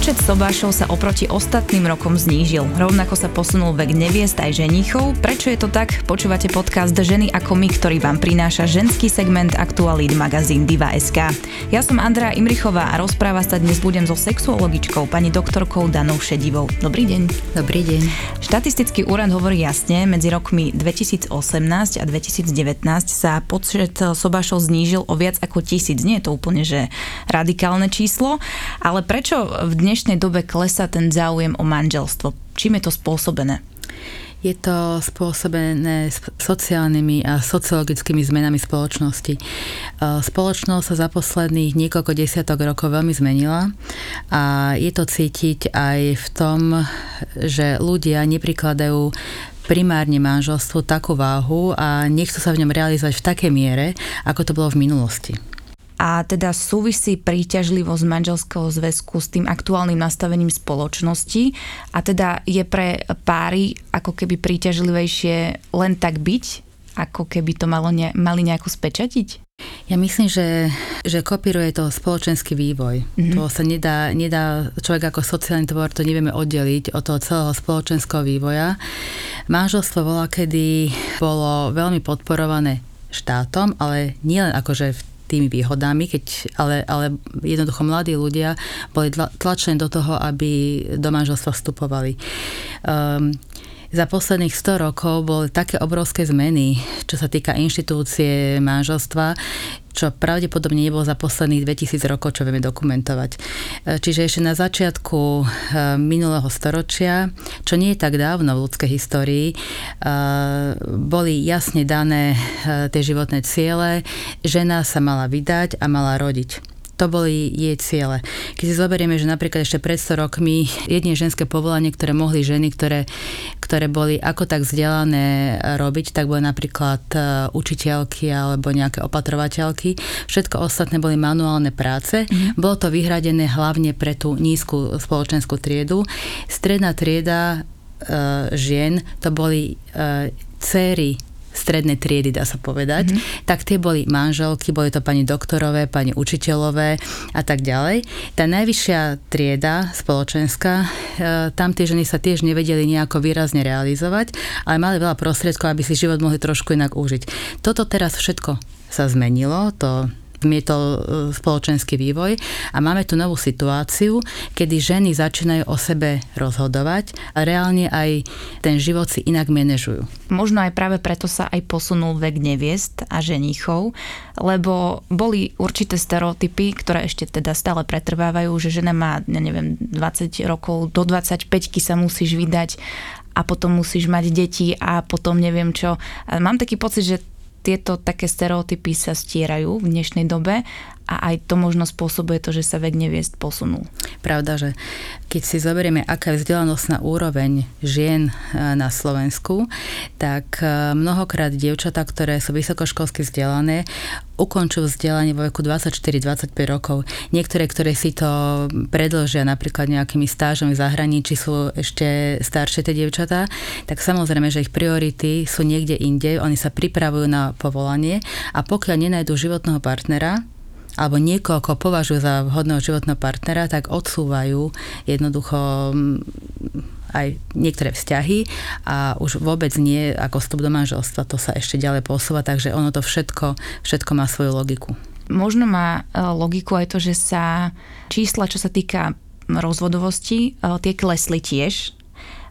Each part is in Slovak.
Počet sobášov sa oproti ostatným rokom znížil. Rovnako sa posunul vek neviest aj ženichov. Prečo je to tak? Počúvate podcast Ženy ako my, ktorý vám prináša ženský segment aktualít magazín Diva.sk. Ja som Andrea Imrichová a rozpráva sa dnes budem so sexuologičkou pani doktorkou Danou Šedivou. Dobrý deň. Dobrý deň. Štatistický úrad hovorí jasne, medzi rokmi 2018 a 2019 sa počet sobášov znížil o viac ako tisíc. Nie je to úplne, že radikálne číslo, ale prečo v dnešnej dobe klesá ten záujem o manželstvo? Čím je to spôsobené? Je to spôsobené sociálnymi a sociologickými zmenami spoločnosti. E, spoločnosť sa za posledných niekoľko desiatok rokov veľmi zmenila a je to cítiť aj v tom, že ľudia neprikladajú primárne manželstvu takú váhu a nechcú sa v ňom realizovať v takej miere, ako to bolo v minulosti a teda súvisí príťažlivosť manželského zväzku s tým aktuálnym nastavením spoločnosti a teda je pre páry ako keby príťažlivejšie len tak byť, ako keby to malo ne, mali nejako spečatiť? Ja myslím, že, že kopíruje to spoločenský vývoj. Mm-hmm. To sa nedá, nedá, človek ako sociálny tvor to nevieme oddeliť od toho celého spoločenského vývoja. Manželstvo bola, kedy bolo veľmi podporované štátom, ale nielen akože v tými výhodami, keď, ale, ale jednoducho mladí ľudia boli tlačení do toho, aby do manželstva vstupovali. Um, za posledných 100 rokov boli také obrovské zmeny, čo sa týka inštitúcie manželstva, čo pravdepodobne nebolo za posledných 2000 rokov, čo vieme dokumentovať. E, čiže ešte na začiatku e, minulého storočia, čo nie je tak dávno v ľudskej histórii, e, boli jasne dané tie životné ciele. Žena sa mala vydať a mala rodiť. To boli jej ciele. Keď si zoberieme, že napríklad ešte pred 100 rokmi jedine ženské povolanie, ktoré mohli ženy, ktoré, ktoré boli ako tak vzdelané robiť, tak boli napríklad e, učiteľky alebo nejaké opatrovateľky. Všetko ostatné boli manuálne práce. Mm. Bolo to vyhradené hlavne pre tú nízku spoločenskú triedu. Stredná trieda e, žien to boli e, céry strednej triedy, dá sa povedať, mm-hmm. tak tie boli manželky, boli to pani doktorové, pani učiteľové a tak ďalej. Tá najvyššia trieda spoločenská, e, tam tie ženy sa tiež nevedeli nejako výrazne realizovať, ale mali veľa prostriedkov, aby si život mohli trošku inak užiť. Toto teraz všetko sa zmenilo, to zmietol e, spoločenský vývoj a máme tu novú situáciu, kedy ženy začínajú o sebe rozhodovať a reálne aj ten život si inak manažujú. Možno aj práve preto sa aj posunul vek neviest a ženichov, lebo boli určité stereotypy, ktoré ešte teda stále pretrvávajú, že žena má, ja neviem, 20 rokov, do 25 sa musíš vydať a potom musíš mať deti a potom neviem čo. Mám taký pocit, že tieto také stereotypy sa stierajú v dnešnej dobe a aj to možno spôsobuje to, že sa vek neviest posunul. Pravda, že keď si zoberieme, aká je vzdelanostná úroveň žien e, na Slovensku, tak e, mnohokrát dievčatá, ktoré sú vysokoškolsky vzdelané, ukončujú vzdelanie vo veku 24-25 rokov. Niektoré, ktoré si to predlžia napríklad nejakými stážami v zahraničí, sú ešte staršie tie dievčatá, tak samozrejme, že ich priority sú niekde inde, oni sa pripravujú na povolanie a pokiaľ nenajdu životného partnera, alebo niekoho, koho považujú za vhodného životného partnera, tak odsúvajú jednoducho mm, aj niektoré vzťahy a už vôbec nie ako vstup do manželstva, to sa ešte ďalej posúva, takže ono to všetko, všetko má svoju logiku. Možno má e, logiku aj to, že sa čísla, čo sa týka rozvodovosti, e, tie klesli tiež.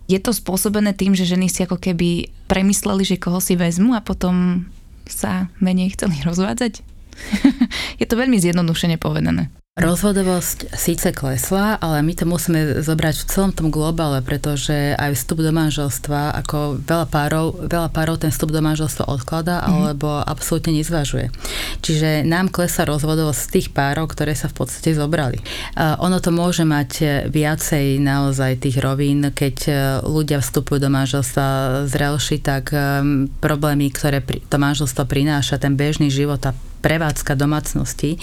Je to spôsobené tým, že ženy si ako keby premysleli, že koho si vezmu a potom sa menej chceli rozvádzať? je to veľmi zjednodušene povedané. Rozvodovosť síce klesla, ale my to musíme zobrať v celom tom globále, pretože aj vstup do manželstva, ako veľa párov, veľa párov ten vstup do manželstva odklada mm. alebo absolútne nezvažuje. Čiže nám klesá rozvodovosť z tých párov, ktoré sa v podstate zobrali. Ono to môže mať viacej naozaj tých rovín, keď e, ľudia vstupujú do manželstva zrelší, tak um, problémy, ktoré to manželstvo prináša, ten bežný život a prevádzka domácnosti,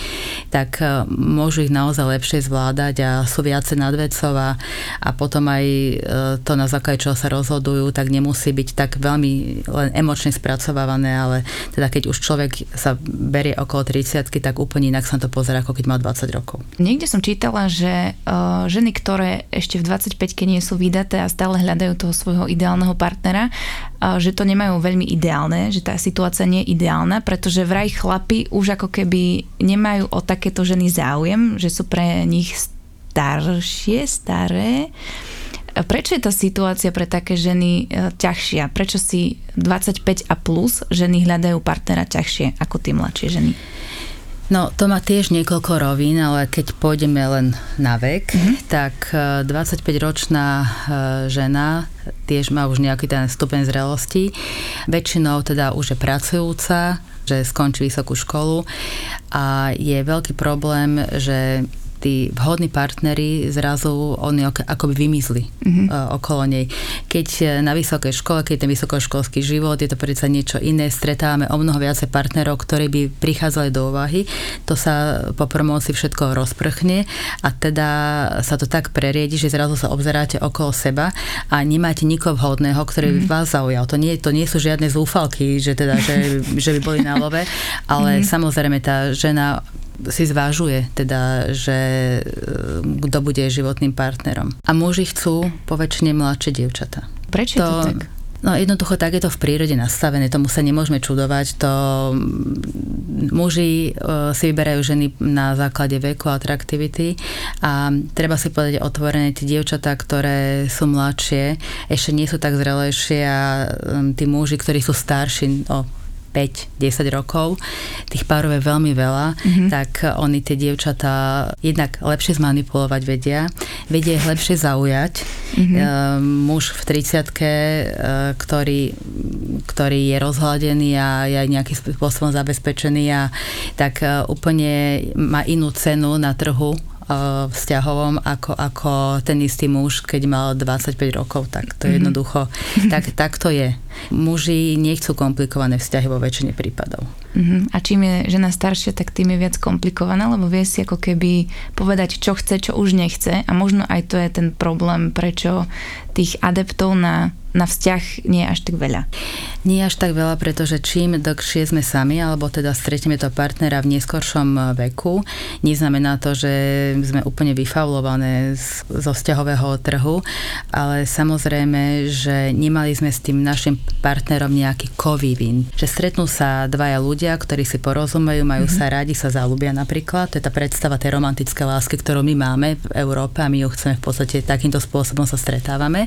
tak e, môžu ich naozaj lepšie zvládať a sú viacej nad vecov a, potom aj e, to, na základe čoho sa rozhodujú, tak nemusí byť tak veľmi len emočne spracovávané, ale teda keď už človek sa berie okolo 30 tak úplne inak sa to pozera, ako keď má 20 rokov. Niekde som čítala, že uh, ženy, ktoré ešte v 25 nie sú vydaté a stále hľadajú toho svojho ideálneho partnera, že to nemajú veľmi ideálne, že tá situácia nie je ideálna, pretože vraj chlapi už ako keby nemajú o takéto ženy záujem, že sú pre nich staršie, staré. Prečo je tá situácia pre také ženy e, ťažšia? Prečo si 25 a plus ženy hľadajú partnera ťažšie ako tie mladšie ženy? No, to má tiež niekoľko rovín, ale keď pôjdeme len na vek, mm-hmm. tak 25-ročná e, e, žena tiež má už nejaký ten stupeň zrelosti. Väčšinou teda už je pracujúca, že skončí vysokú školu a je veľký problém, že tí vhodní partneri zrazu oni akoby vymizli mm-hmm. okolo nej. Keď e, na vysokej škole, keď ten vysokoškolský život, je to predsa niečo iné, stretávame o mnoho viacej partnerov, ktorí by prichádzali do úvahy, to sa po promócii všetko rozprchne a teda sa to tak preriedi, že zrazu sa obzeráte okolo seba a nemáte nikoho vhodného, ktorý by mm-hmm. vás zaujal. To nie, to nie sú žiadne zúfalky, že, teda, že, že by boli na love, ale mm-hmm. samozrejme tá žena si zvážuje, teda, že e, kto bude životným partnerom. A muži chcú poväčšine mladšie dievčatá. Prečo to, to tak? No jednoducho tak je to v prírode nastavené, tomu sa nemôžeme čudovať. To muži e, si vyberajú ženy na základe veku a atraktivity a treba si povedať otvorené, tie dievčatá, ktoré sú mladšie, ešte nie sú tak zrelejšie a tí muži, ktorí sú starší, o 5-10 rokov, tých párov je veľmi veľa, mm-hmm. tak oni tie dievčatá jednak lepšie zmanipulovať vedia, vedia ich lepšie zaujať. Mm-hmm. muž v 30 ktorý, ktorý je rozhladený a je nejakým spôsobom zabezpečený a tak e, úplne má inú cenu na trhu vzťahovom ako, ako ten istý muž, keď mal 25 rokov, tak to mm-hmm. jednoducho, tak, tak to je. Muži nechcú komplikované vzťahy vo väčšine prípadov. Uh-huh. A čím je žena staršia, tak tým je viac komplikovaná, lebo vie si ako keby povedať, čo chce, čo už nechce. A možno aj to je ten problém, prečo tých adeptov na na vzťah nie je až tak veľa. Nie až tak veľa, pretože čím dlhšie sme sami, alebo teda stretneme to partnera v neskoršom veku, neznamená to, že sme úplne vyfaulované zo vzťahového trhu, ale samozrejme, že nemali sme s tým našim partnerom nejaký kovivin. Že stretnú sa dvaja ľudia, ktorí si porozumejú, majú mm-hmm. sa radi, sa zalúbia napríklad. To je tá predstava tej romantické lásky, ktorú my máme v Európe a my ju chceme v podstate takýmto spôsobom sa stretávame.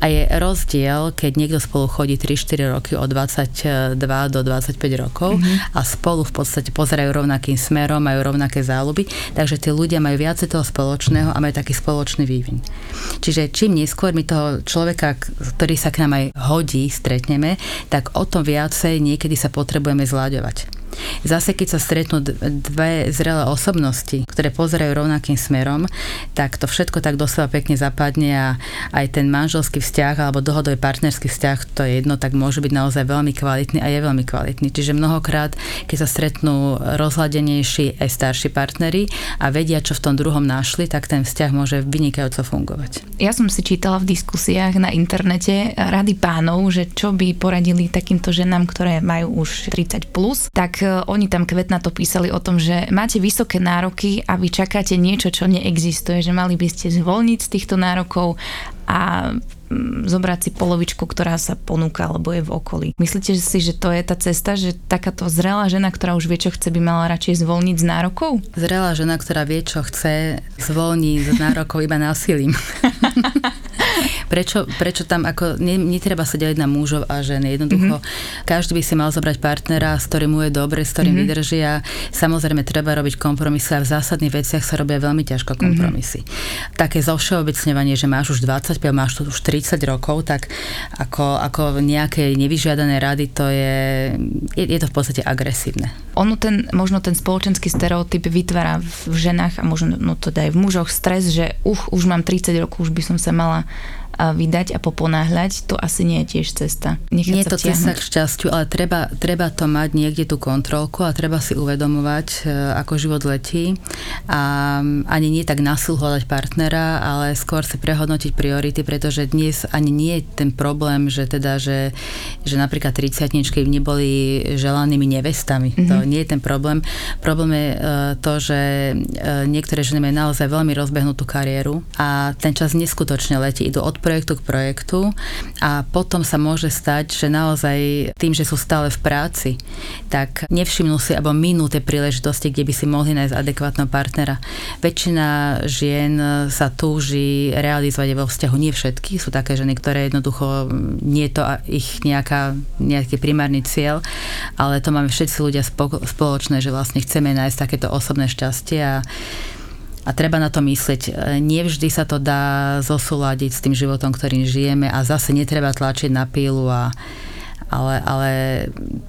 A je roz rozdiel, keď niekto spolu chodí 3-4 roky od 22 do 25 rokov mm-hmm. a spolu v podstate pozerajú rovnakým smerom, majú rovnaké záľuby, takže tí ľudia majú viacej toho spoločného a majú taký spoločný vývin. Čiže čím neskôr my toho človeka, ktorý sa k nám aj hodí, stretneme, tak o tom viacej niekedy sa potrebujeme zľaďovať. Zase, keď sa stretnú dve zrelé osobnosti, ktoré pozerajú rovnakým smerom, tak to všetko tak doslova pekne zapadne a aj ten manželský vzťah alebo dohodový partnerský vzťah, to je jedno, tak môže byť naozaj veľmi kvalitný a je veľmi kvalitný. Čiže mnohokrát, keď sa stretnú rozhľadenejší aj starší partnery a vedia, čo v tom druhom našli, tak ten vzťah môže vynikajúco fungovať. Ja som si čítala v diskusiách na internete rady pánov, že čo by poradili takýmto ženám, ktoré majú už 30 plus, tak E, oni tam kvetnato písali o tom, že máte vysoké nároky a vy čakáte niečo, čo neexistuje, že mali by ste zvolniť z týchto nárokov a mm, zobrať si polovičku, ktorá sa ponúka alebo je v okolí. Myslíte si, že to je tá cesta, že takáto zrelá žena, ktorá už vie, čo chce, by mala radšej zvolniť z nárokov? Zrelá žena, ktorá vie, čo chce, zvolní z nárokov iba násilím. Prečo, prečo tam ako, ne, netreba sa deliť na mužov a ženy. Jednoducho, mm-hmm. každý by si mal zobrať partnera, s ktorým mu je dobre, s ktorým mm-hmm. vydrží a samozrejme treba robiť kompromisy a v zásadných veciach sa robia veľmi ťažko mhm. kompromisy. Mm-hmm. Také zovšeobecňovanie, že máš už 25, máš tu už 30 rokov, tak ako, ako nejaké nevyžiadané rady, to je, je, je to v podstate agresívne. Ono ten, možno ten spoločenský stereotyp vytvára v ženách a možno no teda aj v mužoch stres, že uch, už mám 30 rokov, už by som sa mala vydať a poponáhľať, to asi nie je tiež cesta. Nechať nie je to vtiahnuť. cesta k šťastiu, ale treba, treba to mať niekde tú kontrolku a treba si uvedomovať, e, ako život letí a ani nie tak nasil hľadať partnera, ale skôr si prehodnotiť priority, pretože dnes ani nie je ten problém, že teda, že, že napríklad 30 neboli želanými nevestami. Mm-hmm. To nie je ten problém. Problém je e, to, že e, niektoré ženy majú naozaj veľmi rozbehnutú kariéru a ten čas neskutočne letí. Idú od projektu k projektu a potom sa môže stať, že naozaj tým, že sú stále v práci, tak nevšimnú si alebo minú tie príležitosti, kde by si mohli nájsť adekvátneho partnera. Väčšina žien sa túži realizovať vo vzťahu, nie všetky, sú také ženy, ktoré jednoducho nie je to ich nejaká, nejaký primárny cieľ, ale to máme všetci ľudia spoločné, že vlastne chceme nájsť takéto osobné šťastie a a treba na to myslieť. Nevždy sa to dá zosúľadiť s tým životom, ktorým žijeme a zase netreba tlačiť na pílu a ale, ale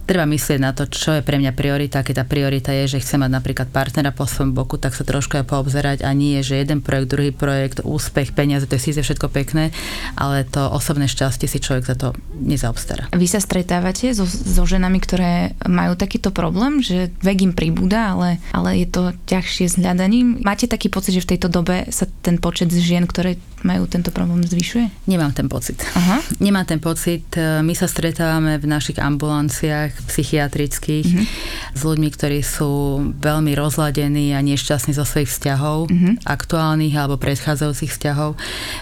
treba myslieť na to, čo je pre mňa priorita. Keď tá priorita je, že chcem mať napríklad partnera po svojom boku, tak sa trošku aj poobzerať a nie, že jeden projekt, druhý projekt, úspech, peniaze, to je síce všetko pekné, ale to osobné šťastie si človek za to nezaobstará. Vy sa stretávate so, so ženami, ktoré majú takýto problém, že vek im pribúda, ale, ale je to ťažšie s hľadaním. Máte taký pocit, že v tejto dobe sa ten počet žien, ktoré majú tento problém zvyšuje? Nemám ten pocit. Aha. Nemám ten pocit. My sa stretávame máme v našich ambulanciách psychiatrických mm-hmm. s ľuďmi, ktorí sú veľmi rozladení a nešťastní zo svojich vzťahov, mm-hmm. aktuálnych alebo predchádzajúcich vzťahov,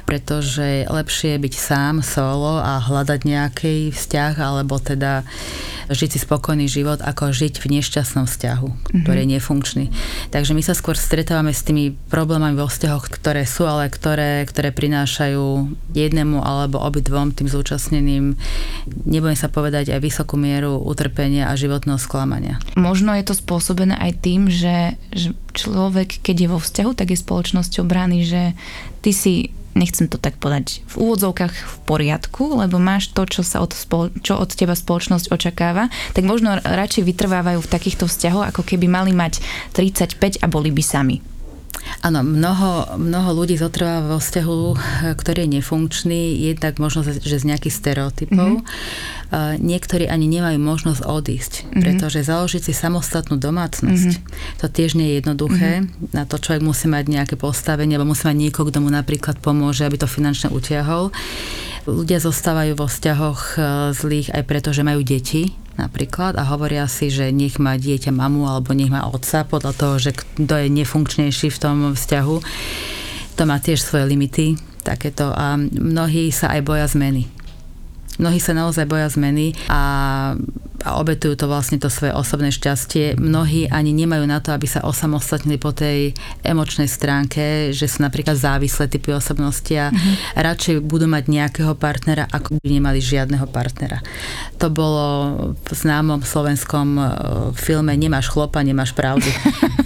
pretože lepšie je byť sám, solo a hľadať nejaký vzťah alebo teda žiť si spokojný život, ako žiť v nešťastnom vzťahu, mm-hmm. ktorý je nefunkčný. Takže my sa skôr stretávame s tými problémami vo vzťahoch, ktoré sú, ale ktoré, ktoré prinášajú jednému alebo obidvom tým zúčastneným, nebudem sa povedať, aj vysokú mieru utrpenia a životného sklamania. Možno je to spôsobené aj tým, že, že človek, keď je vo vzťahu, tak je spoločnosťou brány, že ty si nechcem to tak povedať, v úvodzovkách v poriadku, lebo máš to, čo, sa od, spolo- čo od teba spoločnosť očakáva, tak možno radšej vytrvávajú v takýchto vzťahoch, ako keby mali mať 35 a boli by sami. Áno, mnoho, mnoho ľudí zotrvá vo vzťahu, ktorý je nefunkčný, jednak možno, že z nejakých stereotypov. Mm-hmm. Niektorí ani nemajú možnosť odísť, mm-hmm. pretože založiť si samostatnú domácnosť, mm-hmm. to tiež nie je jednoduché. Mm-hmm. Na to človek musí mať nejaké postavenie, alebo musí mať niekoho, kto mu napríklad pomôže, aby to finančne utiahol. Ľudia zostávajú vo vzťahoch e, zlých aj preto, že majú deti napríklad a hovoria si, že nech má dieťa mamu alebo nech má otca podľa toho, že kto je nefunkčnejší v tom vzťahu. To má tiež svoje limity takéto a mnohí sa aj boja zmeny. Mnohí sa naozaj boja zmeny a a obetujú to vlastne to svoje osobné šťastie. Mnohí ani nemajú na to, aby sa osamostatnili po tej emočnej stránke, že sú napríklad závislé typy osobnosti a mm-hmm. radšej budú mať nejakého partnera, ako by nemali žiadneho partnera. To bolo v známom slovenskom e, filme Nemáš chlopa, nemáš pravdu.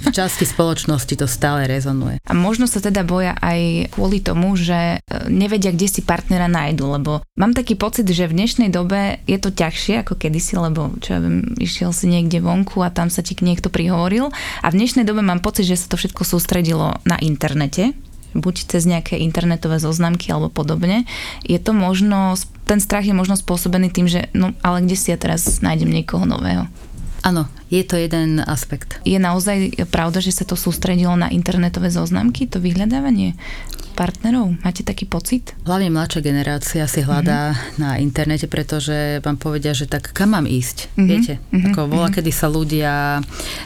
v časti spoločnosti to stále rezonuje. A možno sa teda boja aj kvôli tomu, že e, nevedia, kde si partnera nájdu, lebo mám taký pocit, že v dnešnej dobe je to ťažšie ako kedysi, lebo čo ja viem, išiel si niekde vonku a tam sa ti niekto prihovoril. A v dnešnej dobe mám pocit, že sa to všetko sústredilo na internete, buď cez nejaké internetové zoznamky alebo podobne. Je to možno, ten strach je možno spôsobený tým, že no ale kde si ja teraz nájdem niekoho nového? Áno, je to jeden aspekt. Je naozaj pravda, že sa to sústredilo na internetové zoznamky, to vyhľadávanie? partnerov? Máte taký pocit? Hlavne mladšia generácia si hľadá mm-hmm. na internete, pretože vám povedia, že tak kam mám ísť? Mm-hmm. Viete? Mm-hmm. Ako bola, mm-hmm. kedy sa ľudia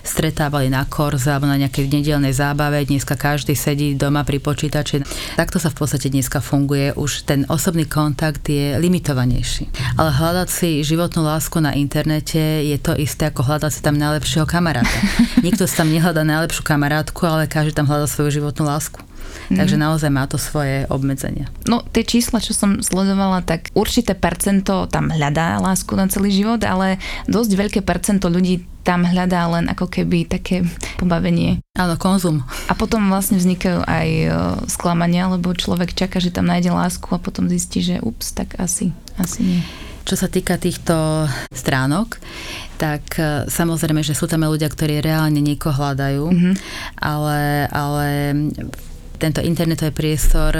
stretávali na korze alebo na nejakej nedelnej zábave, dneska každý sedí doma pri počítači. Takto sa v podstate dneska funguje. Už ten osobný kontakt je limitovanejší. Ale hľadať si životnú lásku na internete je to isté, ako hľadať si tam najlepšieho kamaráta. Nikto tam nehľadá najlepšiu kamarátku, ale každý tam hľadá svoju životnú lásku. Mm-hmm. Takže naozaj má to svoje obmedzenia. No tie čísla, čo som sledovala, tak určité percento tam hľadá lásku na celý život, ale dosť veľké percento ľudí tam hľadá len ako keby také pobavenie. Áno, konzum. A potom vlastne vznikajú aj e, sklamania, lebo človek čaká, že tam nájde lásku a potom zistí, že ups, tak asi, asi nie. Čo sa týka týchto stránok, tak e, samozrejme, že sú tam ľudia, ktorí reálne niekoho hľadajú, mm-hmm. ale, ale tento internetový priestor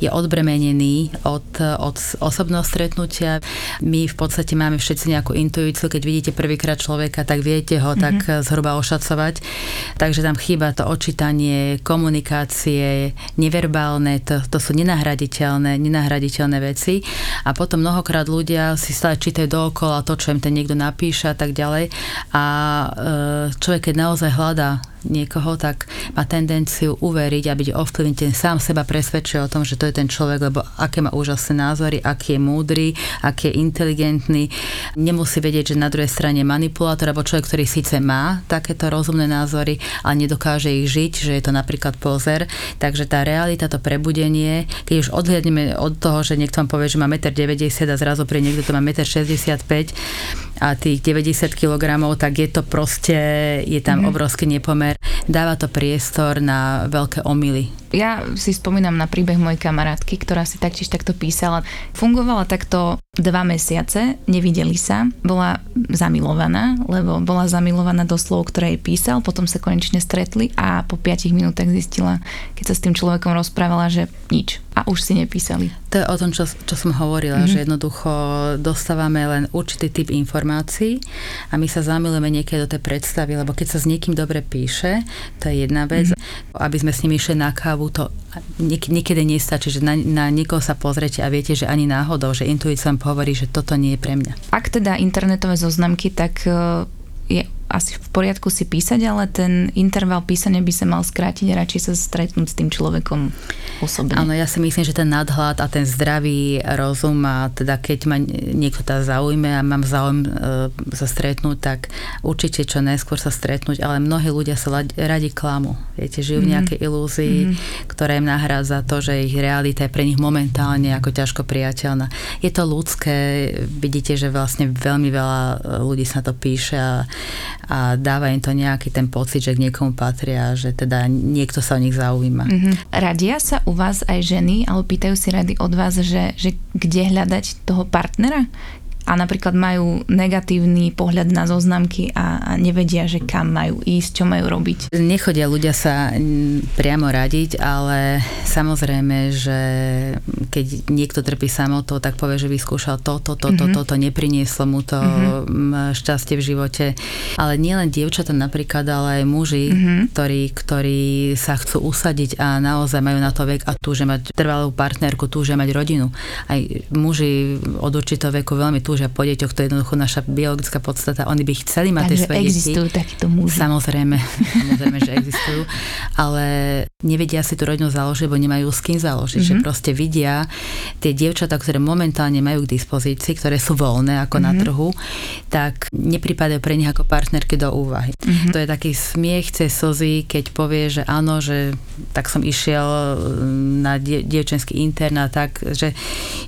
je odbremenený od, od osobného stretnutia. My v podstate máme všetci nejakú intuíciu, keď vidíte prvýkrát človeka, tak viete ho mm-hmm. tak zhruba ošacovať. Takže tam chýba to očítanie, komunikácie, neverbálne, to, to sú nenahraditeľné, nenahraditeľné veci. A potom mnohokrát ľudia si stále čítajú dookola to, čo im ten niekto napíše a tak ďalej. A človek, keď naozaj hľadá niekoho, tak má tendenciu uveriť a byť ovplyvnený, sám seba presvedčuje o tom, že to je ten človek, lebo aké má úžasné názory, aký je múdry, aký je inteligentný. Nemusí vedieť, že na druhej strane manipulátor, alebo človek, ktorý síce má takéto rozumné názory, ale nedokáže ich žiť, že je to napríklad pozer. Takže tá realita, to prebudenie, keď už odhľadneme od toho, že niekto vám povie, že má 1,90 m a zrazu pri niekto to má 1,65 m a tých 90 kg, tak je to proste, je tam mm-hmm. obrovský nepomer dáva to priestor na veľké omily. Ja si spomínam na príbeh mojej kamarátky, ktorá si taktiež takto písala. Fungovala takto dva mesiace, nevideli sa, bola zamilovaná, lebo bola zamilovaná do slov, ktoré jej písal, potom sa konečne stretli a po 5 minútach zistila, keď sa s tým človekom rozprávala, že nič. A už si nepísali. To je o tom, čo, čo som hovorila, mm-hmm. že jednoducho dostávame len určitý typ informácií a my sa zamilujeme niekedy do tej predstavy, lebo keď sa s niekým dobre píše, to je jedna vec, mm-hmm. aby sme s nimi išli na kávu, to niekedy nestačí, že na, na niekoho sa pozrete a viete, že ani náhodou, že intuícia hovorí, že toto nie je pre mňa. Ak teda internetové zoznamky, tak e, je asi v poriadku si písať, ale ten interval písania by sa mal skrátiť a radšej sa stretnúť s tým človekom osobne. Áno, ja si myslím, že ten nadhľad a ten zdravý rozum a teda keď ma niekto tá zaujme a mám záujem e, sa stretnúť, tak určite čo najskôr sa stretnúť, ale mnohí ľudia sa radi klamu. Viete, žijú v mhm. nejakej ilúzii, mm-hmm. ktorá im nahrádza to, že ich realita je pre nich momentálne ako ťažko priateľná. Je to ľudské, vidíte, že vlastne veľmi veľa ľudí sa to píše a, a dáva im to nejaký ten pocit, že k niekomu patria, že teda niekto sa o nich zaujíma. Mm-hmm. Radia sa u vás aj ženy, alebo pýtajú si rady od vás, že, že kde hľadať toho partnera? A napríklad majú negatívny pohľad na zoznamky a, a nevedia, že kam majú ísť, čo majú robiť. Nechodia ľudia sa priamo radiť, ale samozrejme, že keď niekto trpí samotou, tak povie, že vyskúšal toto, toto, mm-hmm. toto, neprinieslo mu to mm-hmm. šťastie v živote. Ale nielen dievčata napríklad, ale aj muži, mm-hmm. ktorí, ktorí sa chcú usadiť a naozaj majú na to vek a túžia mať trvalú partnerku, túžia mať rodinu. Aj muži od určitého veku veľmi túžia túžia po deťoch, to je jednoducho naša biologická podstata. Oni by chceli mať Takže tie svoje existujú deti. takíto muži. Samozrejme, samozrejme, že existujú. Ale nevedia si tú rodinu založiť, lebo nemajú s kým založiť. Mm-hmm. Že proste vidia tie dievčatá, ktoré momentálne majú k dispozícii, ktoré sú voľné ako mm-hmm. na trhu, tak nepripadajú pre nich ako partnerky do úvahy. Mm-hmm. To je taký smiech cez slzy, keď povie, že áno, že tak som išiel mm, na die, dievčenský internát, tak, že,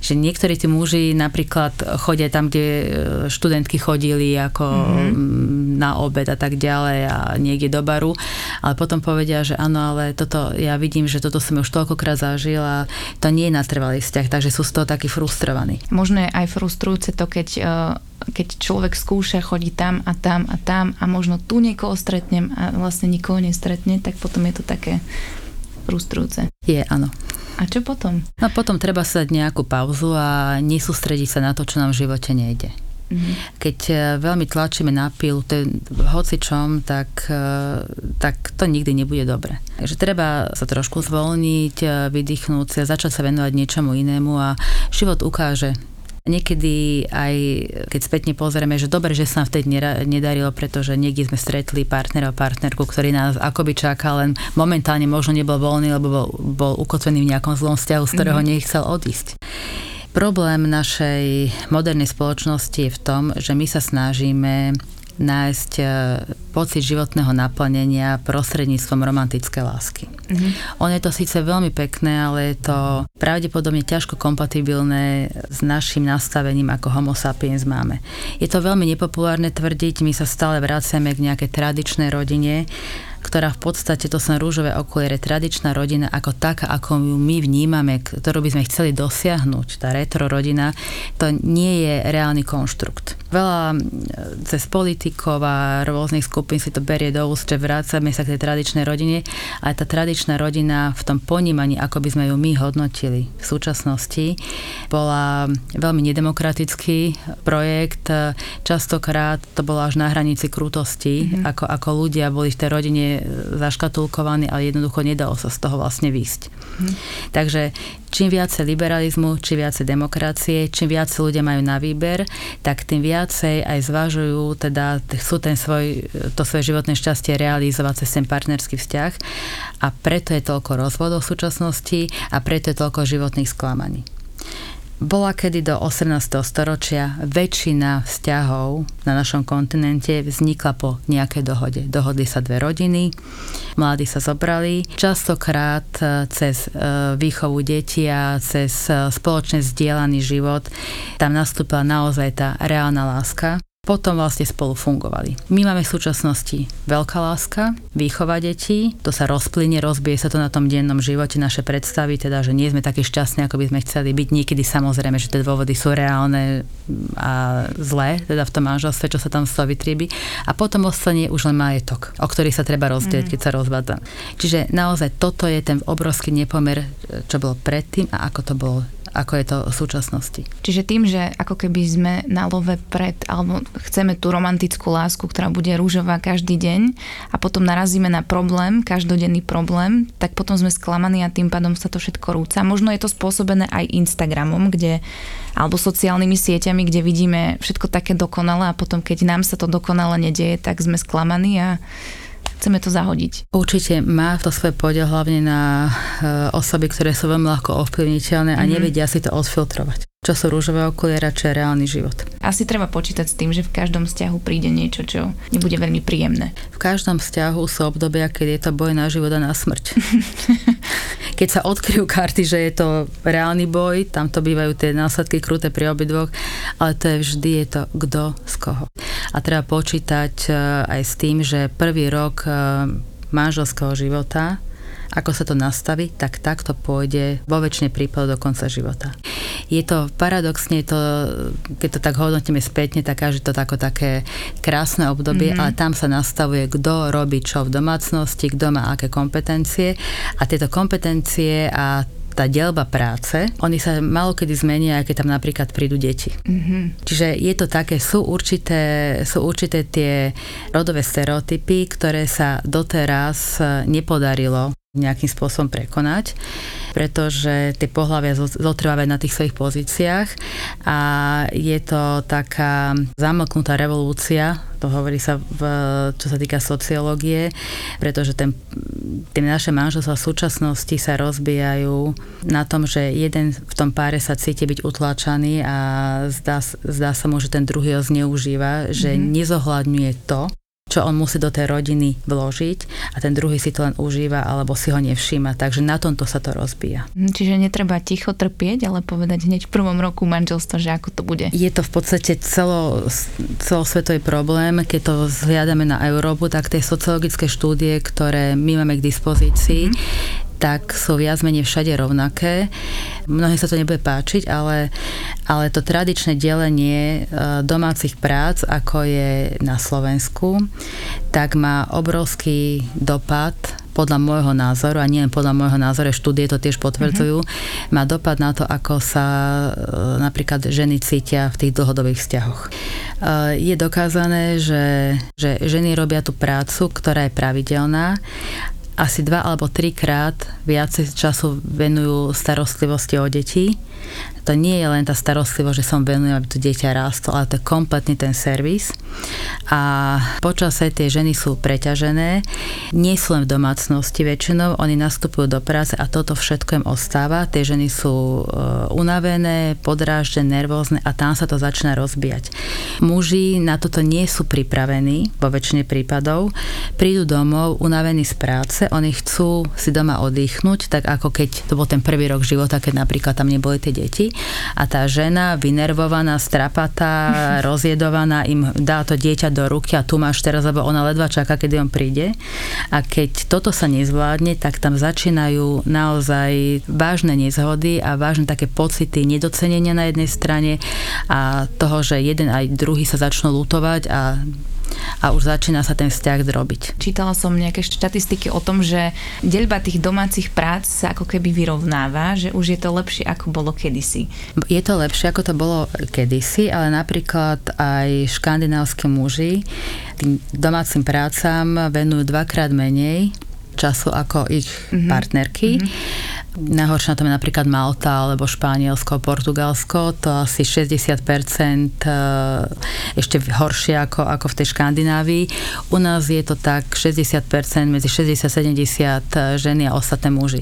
že niektorí tí muži napríklad chodia tam tam, kde e, študentky chodili ako mm-hmm. na obed a tak ďalej a niekde do baru, ale potom povedia, že áno, ale toto, ja vidím, že toto som už toľkokrát zažil a to nie je natrvalý vzťah, takže sú z toho takí frustrovaní. Možno je aj frustrujúce to, keď e, keď človek skúša, chodí tam a tam a tam a možno tu niekoho stretnem a vlastne nikoho nestretne, tak potom je to také frustrujúce. Je, áno. A čo potom? No potom treba sa nejakú pauzu a nesústrediť sa na to, čo nám v živote nejde. Mm-hmm. Keď e, veľmi tlačíme na pilu, hocičom, tak, e, tak to nikdy nebude dobre. Takže treba sa trošku zvolniť, e, vydýchnúť sa, začať sa venovať niečomu inému a život ukáže, Niekedy aj keď spätne pozrieme, že dobre, že sa nám vtedy nedarilo, pretože niekde sme stretli partnera a partnerku, ktorý nás akoby čakal, len momentálne možno nebol voľný, lebo bol, bol ukotvený v nejakom zlom vzťahu, z ktorého mm-hmm. nechcel odísť. Problém našej modernej spoločnosti je v tom, že my sa snažíme nájsť e, pocit životného naplnenia prostredníctvom romantické lásky. Mm-hmm. On je to síce veľmi pekné, ale je to pravdepodobne ťažko kompatibilné s našim nastavením, ako homo sapiens máme. Je to veľmi nepopulárne tvrdiť, my sa stále vraciame k nejakej tradičnej rodine, ktorá v podstate, to sú rúžové okuliere, tradičná rodina ako taká, ako ju my vnímame, ktorú by sme chceli dosiahnuť, tá retro rodina, to nie je reálny konštrukt. Veľa cez politikov a rôznych skupín si to berie do úst, že vrácame sa k tej tradičnej rodine, ale tá tradičná rodina v tom ponímaní, ako by sme ju my hodnotili v súčasnosti, bola veľmi nedemokratický projekt. Častokrát to bolo až na hranici krutosti, mm-hmm. ako, ako ľudia boli v tej rodine zaškatulkovaní, ale jednoducho nedalo sa z toho vlastne výsť. Mm-hmm. Takže čím viacej liberalizmu, čím viacej demokracie, čím viacej ľudia majú na výber, tak tým viacej aj zvažujú, teda chcú ten svoj, to svoje životné šťastie realizovať cez ten partnerský vzťah a preto je toľko rozvodov v súčasnosti a preto je toľko životných sklamaní bola kedy do 18. storočia väčšina vzťahov na našom kontinente vznikla po nejakej dohode. Dohodli sa dve rodiny, mladí sa zobrali, častokrát e, cez e, výchovu detí a cez e, spoločne zdieľaný život tam nastúpila naozaj tá reálna láska potom vlastne spolu fungovali. My máme v súčasnosti veľká láska, výchova detí, to sa rozplynie, rozbije sa to na tom dennom živote, naše predstavy, teda, že nie sme takí šťastní, ako by sme chceli byť. Niekedy samozrejme, že tie dôvody sú reálne a zlé, teda v tom manželstve, čo sa tam z toho vytriebí. A potom ostane už len majetok, o ktorý sa treba rozdieť, mm. keď sa rozvádza. Čiže naozaj toto je ten obrovský nepomer, čo bolo predtým a ako to bolo ako je to v súčasnosti. Čiže tým, že ako keby sme na love pred, alebo chceme tú romantickú lásku, ktorá bude rúžová každý deň a potom narazíme na problém, každodenný problém, tak potom sme sklamaní a tým pádom sa to všetko rúca. Možno je to spôsobené aj Instagramom, kde alebo sociálnymi sieťami, kde vidíme všetko také dokonalé a potom keď nám sa to dokonale nedieje, tak sme sklamaní a chceme to zahodiť. Určite má to svoje podiel hlavne na e, osoby, ktoré sú veľmi ľahko ovplyvniteľné a mm-hmm. nevedia si to odfiltrovať čo sú rúžové okuliare, čo je reálny život. Asi treba počítať s tým, že v každom vzťahu príde niečo, čo nebude veľmi príjemné. V každom vzťahu sú obdobia, keď je to boj na život a na smrť. keď sa odkryjú karty, že je to reálny boj, tam to bývajú tie následky kruté pri obidvoch, ale to je vždy je to kto z koho. A treba počítať eh, aj s tým, že prvý rok eh, manželského života ako sa to nastaví, tak takto pôjde vo väčšine prípadov do konca života. Je to paradoxne, to, keď to tak hodnotíme spätne, tak každý to tako také krásne obdobie, mm-hmm. ale tam sa nastavuje, kto robí čo v domácnosti, kto má aké kompetencie a tieto kompetencie a tá delba práce, oni sa malo kedy zmenia, aj keď tam napríklad prídu deti. Mm-hmm. Čiže je to také, sú určité, sú určité tie rodové stereotypy, ktoré sa doteraz nepodarilo nejakým spôsobom prekonať, pretože tie pohľavia zotrvávajú na tých svojich pozíciách a je to taká zamlknutá revolúcia, to hovorí sa, v, čo sa týka sociológie, pretože ten, tie naše manželstva v súčasnosti sa rozbijajú na tom, že jeden v tom páre sa cíti byť utlačaný a zdá, zdá sa mu, že ten druhý ho zneužíva, že mm-hmm. nezohľadňuje to, čo on musí do tej rodiny vložiť a ten druhý si to len užíva alebo si ho nevšíma. Takže na tomto sa to rozbíja. Hm, čiže netreba ticho trpieť, ale povedať hneď v prvom roku manželstva, že ako to bude. Je to v podstate celo, celosvetový problém. Keď to zhľadáme na Európu, tak tie sociologické štúdie, ktoré my máme k dispozícii, mm-hmm tak sú viac menej všade rovnaké. Mnohým sa to nebude páčiť, ale, ale to tradičné delenie e, domácich prác, ako je na Slovensku, tak má obrovský dopad podľa môjho názoru, a nie len podľa môjho názoru, štúdie to tiež potvrdzujú, mm-hmm. má dopad na to, ako sa e, napríklad ženy cítia v tých dlhodobých vzťahoch. E, je dokázané, že, že ženy robia tú prácu, ktorá je pravidelná asi dva alebo trikrát viacej času venujú starostlivosti o deti to nie je len tá starostlivosť, že som venujem, aby to dieťa rástlo, ale to je kompletný ten servis. A počase tie ženy sú preťažené, nie sú len v domácnosti väčšinou, oni nastupujú do práce a toto všetko im ostáva. Tie ženy sú e, unavené, podráždené, nervózne a tam sa to začína rozbíjať. Muži na toto nie sú pripravení vo väčšine prípadov. Prídu domov unavení z práce, oni chcú si doma oddychnúť, tak ako keď to bol ten prvý rok života, keď napríklad tam neboli tie deti a tá žena vynervovaná, strapatá, rozjedovaná im dá to dieťa do ruky a tu máš teraz, lebo ona ledva čaká, kedy on príde. A keď toto sa nezvládne, tak tam začínajú naozaj vážne nezhody a vážne také pocity nedocenenia na jednej strane a toho, že jeden aj druhý sa začnú lutovať a a už začína sa ten vzťah drobiť. Čítala som nejaké štatistiky o tom, že deľba tých domácich prác sa ako keby vyrovnáva, že už je to lepšie ako bolo kedysi. Je to lepšie ako to bolo kedysi, ale napríklad aj škandinávske muži tým domácim prácam venujú dvakrát menej času ako ich mm-hmm. partnerky. Mm-hmm. Najhoršie na tom je napríklad Malta alebo Španielsko, Portugalsko, to asi 60% e, ešte horšie ako, ako v tej Škandinávii. U nás je to tak 60% medzi 60-70 ženy a ostatné muži.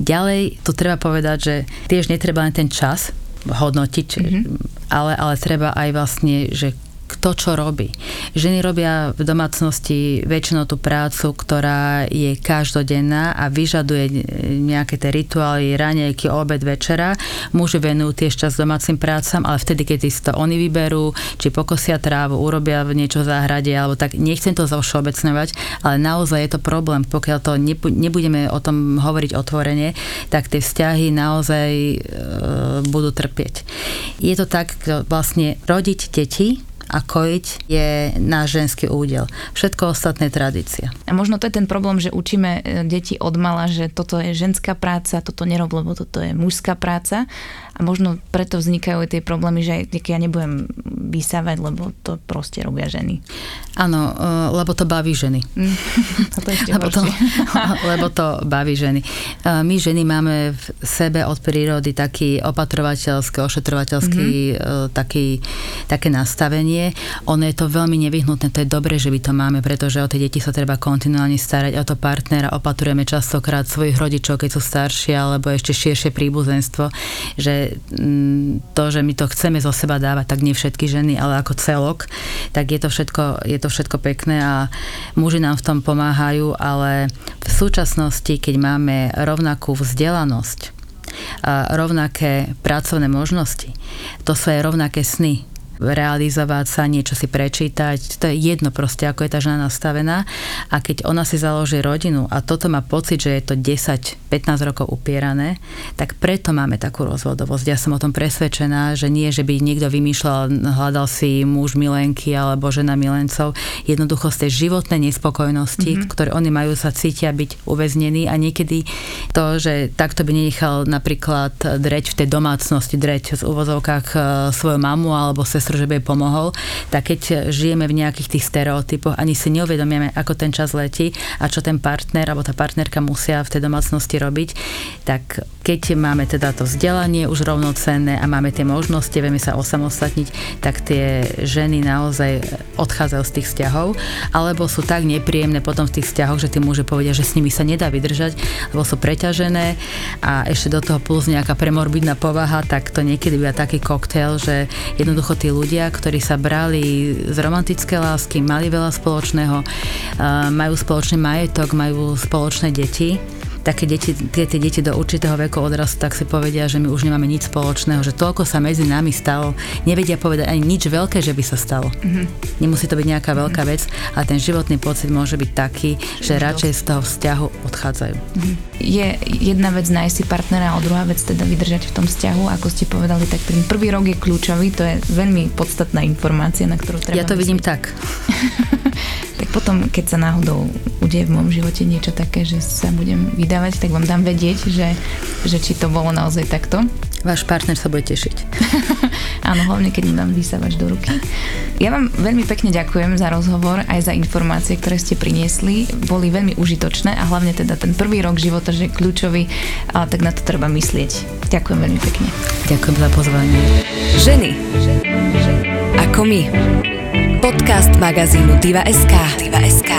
Ďalej tu treba povedať, že tiež netreba len ten čas hodnotiť, mm-hmm. ale, ale treba aj vlastne, že kto čo robí. Ženy robia v domácnosti väčšinou tú prácu, ktorá je každodenná a vyžaduje nejaké tie rituály, ranejky, obed, večera. Muži venujú tiež čas domácim prácam, ale vtedy, keď si to oni vyberú, či pokosia trávu, urobia niečo v záhrade, alebo tak, nechcem to zovšeobecňovať, ale naozaj je to problém. Pokiaľ to nebudeme o tom hovoriť otvorene, tak tie vzťahy naozaj e, budú trpieť. Je to tak, vlastne rodiť deti a kojiť je náš ženský údel. Všetko ostatné tradícia. A možno to je ten problém, že učíme e, deti od mala, že toto je ženská práca, toto nerob, lebo toto je mužská práca a možno preto vznikajú tie problémy, že ja nebudem vysávať, lebo to proste robia ženy. Áno, e, lebo to baví ženy. Mm, to ešte lebo, to, lebo to baví ženy. E, my ženy máme v sebe od prírody taký opatrovateľský, ošetrovateľský mm-hmm. taký, také nastavenie. Ono je to veľmi nevyhnutné, to je dobre, že by to máme, pretože o tie deti sa treba kontinuálne starať, o to partnera opatrujeme častokrát svojich rodičov, keď sú staršie, alebo ešte širšie príbuzenstvo, že To, že my to chceme zo seba dávať, tak nie všetky ženy, ale ako celok, tak je to všetko, je to všetko pekné a muži nám v tom pomáhajú, ale v súčasnosti, keď máme rovnakú vzdelanosť, rovnaké pracovné možnosti, to sú aj rovnaké sny, realizovať sa, niečo si prečítať. To je jedno proste, ako je tá žena nastavená. A keď ona si založí rodinu a toto má pocit, že je to 10-15 rokov upierané, tak preto máme takú rozvodovosť. Ja som o tom presvedčená, že nie, že by niekto vymýšľal, hľadal si muž milenky alebo žena milencov. Jednoducho z tej životnej nespokojnosti, mm-hmm. ktoré oni majú, sa cítia byť uväznení a niekedy to, že takto by nenechal napríklad dreť v tej domácnosti, dreť v úvozovkách e, svoju mamu alebo ses sestru, jej pomohol, tak keď žijeme v nejakých tých stereotypoch, ani si neuvedomíme, ako ten čas letí a čo ten partner alebo tá partnerka musia v tej domácnosti robiť, tak keď máme teda to vzdelanie už rovnocenné a máme tie možnosti, vieme sa osamostatniť, tak tie ženy naozaj odchádzajú z tých vzťahov, alebo sú tak nepríjemné potom v tých vzťahoch, že tí muži povedia, že s nimi sa nedá vydržať, lebo sú preťažené a ešte do toho plus nejaká premorbidná povaha, tak to niekedy bude taký koktail, že jednoducho tí ľudia, ktorí sa brali z romantické lásky, mali veľa spoločného, majú spoločný majetok, majú spoločné deti, také deti, tie, tie deti do určitého veku odrastu, tak si povedia, že my už nemáme nič spoločného, že toľko sa medzi nami stalo, nevedia povedať ani nič veľké, že by sa stalo. Mm-hmm. Nemusí to byť nejaká mm-hmm. veľká vec, ale ten životný pocit môže byť taký, že radšej z toho vzťahu odchádzajú. Mm-hmm. Je jedna vec nájsť si partnera a druhá vec teda vydržať v tom vzťahu. Ako ste povedali, tak ten prvý rok je kľúčový, to je veľmi podstatná informácia, na ktorú treba Ja to myslieť. vidím tak. tak potom, keď sa náhodou udeje v môjom živote niečo také, že sa budem vydávať, tak vám dám vedieť, že, že či to bolo naozaj takto. Váš partner sa bude tešiť. Áno, hlavne keď mu dám vysávač do ruky. Ja vám veľmi pekne ďakujem za rozhovor, aj za informácie, ktoré ste priniesli. Boli veľmi užitočné a hlavne teda ten prvý rok života, že je kľúčový, a tak na to treba myslieť. Ďakujem veľmi pekne. Ďakujem za pozvanie. Ženy. Ako my. Podcast magazínu Diva.sk. Diva.sk.